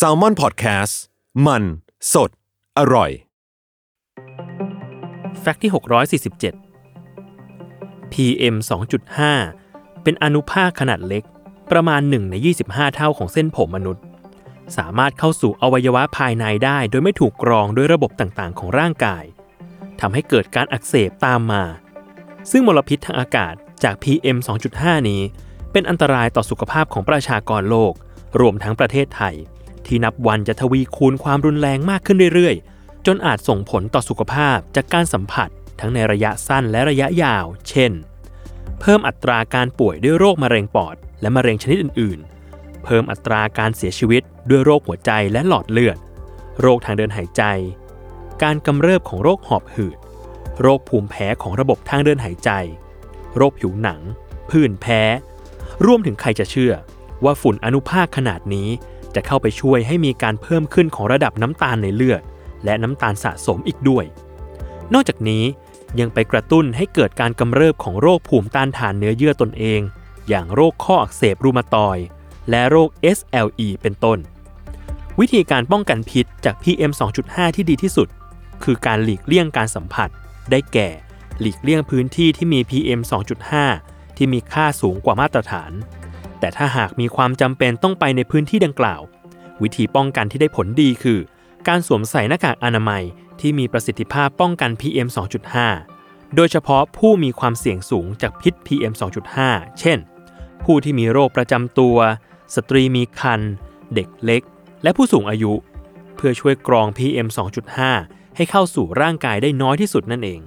s a l ม o n PODCAST มัน สด อร่อย แฟกต์ที่ 647 PM 2.5 เป็นอนุภาคขนาดเล็ก ประมาณ 1 ใน 25 เท่าของเส้นผมมนุษย์ สามารถเข้าสู่อวัยวะภายในได้โดยไม่ถูกกรองด้วยระบบต่างๆ ของร่างกายทำให้เกิดการอักเสบตามมา ซึ่งมลพิษทางอากาศจาก PM 2.5 นี้ เป็นอันตรายต่อสุขภาพของประชากรโลก รวมทั้งประเทศไทย ที่นับวันจะทวีคูณความรุนแรงมากขึ้นเรื่อยๆ จนอาจส่งผลต่อสุขภาพจากการสัมผัส ทั้งในระยะสั้นและระยะยาว เช่น เพิ่มอัตราการป่วยด้วยโรคมะเร็งปอด และมะเร็งชนิดอื่นๆ เพิ่มอัตราการเสียชีวิตด้วยโรคหัวใจและหลอดเลือด โรคทางเดินหายใจ การกำเริบของโรคหอบหืด โรคภูมิแพ้ของระบบทางเดินหายใจ โรคผิวหนัง ผื่นแพ้รวมถึงใครจะเชื่อ ว่าฝุ่นอนุภาคขนาดนี้ จะเข้าไปช่วยให้มีการเพิ่มขึ้นของระดับน้ำตาลในเลือด และน้ำตาลสะสมอีกด้วย นอกจากนี้ยังไปกระตุ้นให้เกิดการกำเริบของโรคภูมิต้านทานเนื้อเยื่อตนเอง อย่างโรคข้ออักเสบรูมาตอยและโรค SLE เป็นต้น วิธีการป้องกันพิษจาก PM 2.5 ที่ดีที่สุด คือการหลีกเลี่ยงการสัมผัส ได้แก่ หลีกเลี่ยงพื้นที่ที่มี PM 2.5 ที่มีค่าสูงกว่ามาตรฐาน แต่ถ้าหากมีความจำเป็นต้องไปในพื้นที่ดังกล่าว วิธีป้องกันที่ได้ผลดีคือ การสวมใส่หน้ากากอนามัยที่มีประสิทธิภาพป้องกัน PM 2.5 โดยเฉพาะผู้มีความเสี่ยงสูงจากพิษ PM 2.5 เช่น ผู้ที่มีโรคประจำตัว สตรีมีครรภ์เด็กเล็ก และผู้สูงอายุ เพื่อช่วยกรอง PM 2.5 ให้เข้าสู่ร่างกายได้น้อยที่สุดนั่นเอง